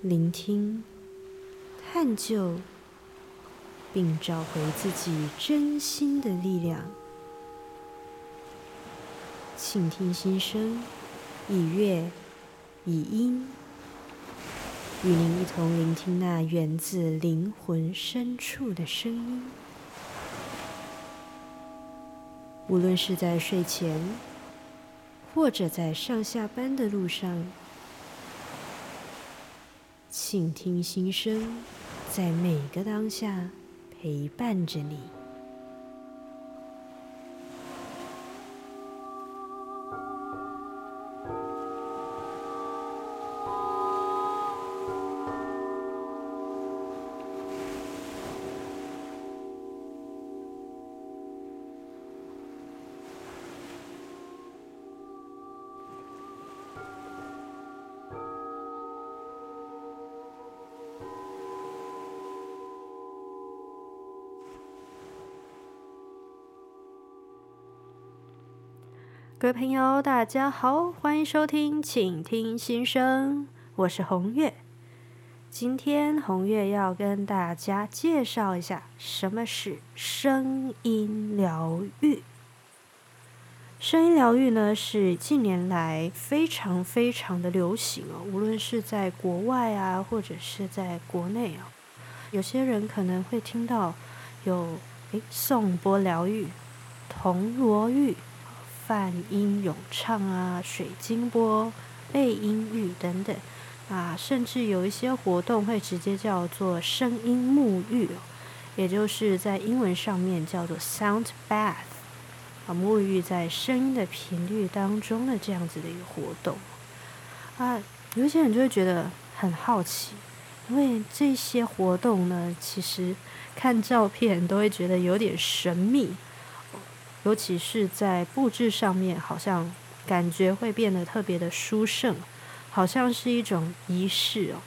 聆听、探究，并找回自己真心的力量。倾听心声，以乐以音，与您一同聆听那源自灵魂深处的声音。无论是在睡前，或者在上下班的路上，倾听心声，在每个当下陪伴着你。各位朋友，大家好，欢迎收听，请听心声，我是红月。今天红月要跟大家介绍一下什么是声音疗愈。声音疗愈呢，是近年来非常非常的流行哦，无论是在国外啊，或者是在国内啊，有些人可能会听到有诶颂钵疗愈、铜锣浴。泛音咏唱啊，水晶波、背音域等等啊，甚至有一些活动会直接叫做声音沐浴，也就是在英文上面叫做 sound bath 啊，沐浴在声音的频率当中的这样子的一个活动啊，有些人就会觉得很好奇，因为这些活动呢，其实看照片都会觉得有点神秘。尤其是在布置上面，好像感觉会变得特别的殊胜，好像是一种仪式哦。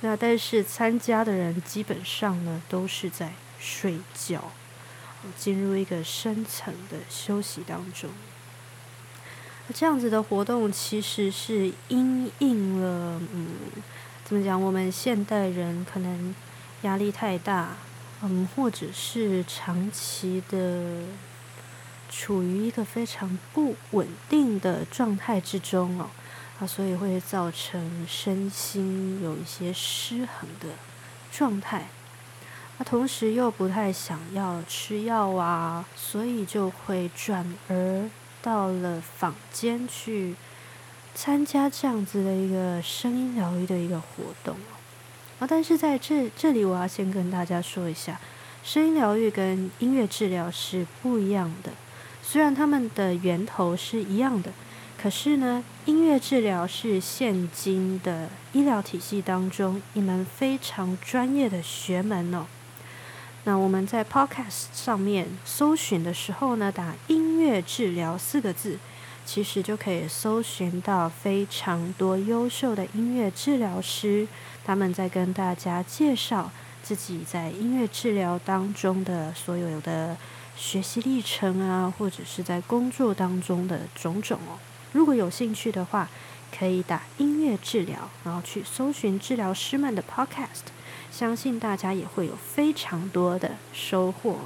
那但是参加的人基本上呢，都是在睡觉，进入一个深层的休息当中。这样子的活动其实是因应了，嗯，怎么讲？我们现代人可能压力太大，嗯，或者是长期的。处于一个非常不稳定的状态之中哦，啊，所以会造成身心有一些失衡的状态。那同时又不太想要吃药啊，所以就会转而到了坊间去参加这样子的一个声音疗愈的一个活动啊。但是在这这里，我要先跟大家说一下，声音疗愈跟音乐治疗是不一样的。虽然他们的源头是一样的，可是呢，音乐治疗是现今的医疗体系当中一门非常专业的学门哦。那我们在 Podcast 上面搜寻的时候呢，打“音乐治疗”四个字，其实就可以搜寻到非常多优秀的音乐治疗师，他们在跟大家介绍自己在音乐治疗当中的所有的。学习历程啊，或者是在工作当中的种种哦。如果有兴趣的话，可以打音乐治疗，然后去搜寻治疗师们的 Podcast，相信大家也会有非常多的收获。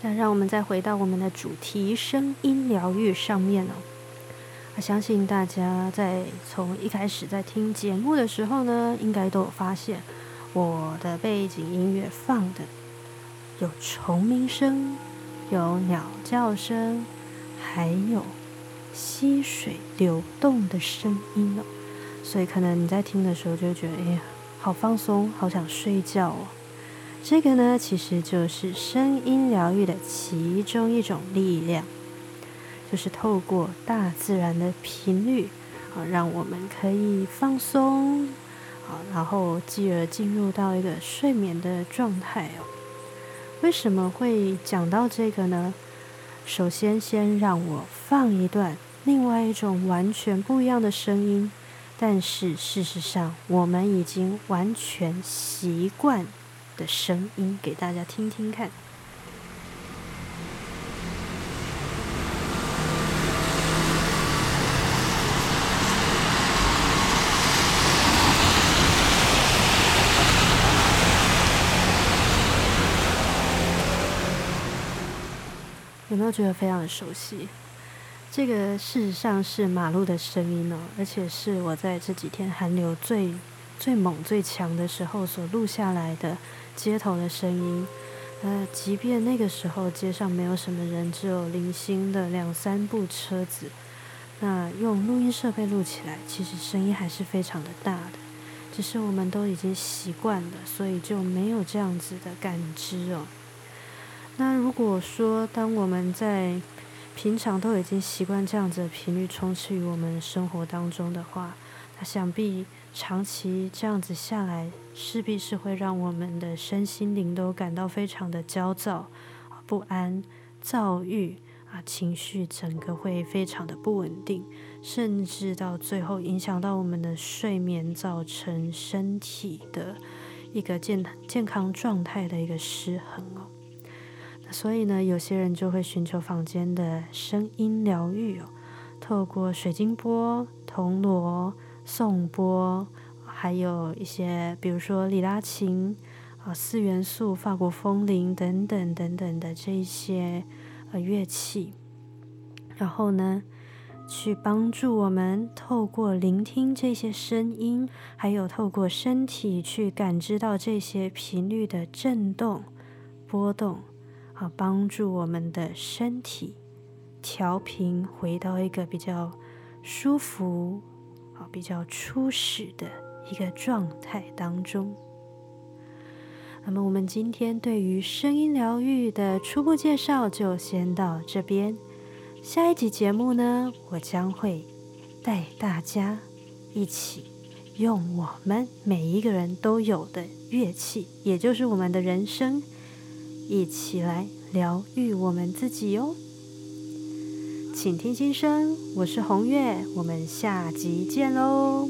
那让我们再回到我们的主题——声音疗愈上面哦。我相信大家在从一开始在听节目的时候呢，应该都有发现我的背景音乐放的。有虫鸣声，有鸟叫声，还有溪水流动的声音哦。所以可能你在听的时候就觉得，哎呀，好放松，好想睡觉哦。这个呢，其实就是声音疗愈的其中一种力量，就是透过大自然的频率啊，让我们可以放松，好，然后继而进入到一个睡眠的状态哦。为什么会讲到这个呢？首先，先让我放一段另外一种完全不一样的声音，但是事实上我们已经完全习惯的声音给大家听听看。有没有觉得非常的熟悉？这个事实上是马路的声音哦，而且是我在这几天寒流最最猛、最强的时候所录下来的街头的声音。呃，即便那个时候街上没有什么人，只有零星的两三部车子，那用录音设备录起来，其实声音还是非常的大的。只是我们都已经习惯了，所以就没有这样子的感知哦。那如果说当我们在平常都已经习惯这样子的频率充斥于我们生活当中的话，那想必长期这样子下来，势必是会让我们的身心灵都感到非常的焦躁、不安、躁郁啊，情绪整个会非常的不稳定，甚至到最后影响到我们的睡眠，造成身体的一个健健康状态的一个失衡哦。所以呢，有些人就会寻求房间的声音疗愈哦，透过水晶波、铜锣、颂钵，还有一些比如说里拉琴啊、四元素、法国风铃等等等等的这一些呃乐器，然后呢，去帮助我们透过聆听这些声音，还有透过身体去感知到这些频率的震动、波动。啊，帮助我们的身体调平，回到一个比较舒服、啊比较初始的一个状态当中。那么，我们今天对于声音疗愈的初步介绍就先到这边。下一集节目呢，我将会带大家一起用我们每一个人都有的乐器，也就是我们的人生。一起来疗愈我们自己哟！请听心声，我是红月，我们下集见喽。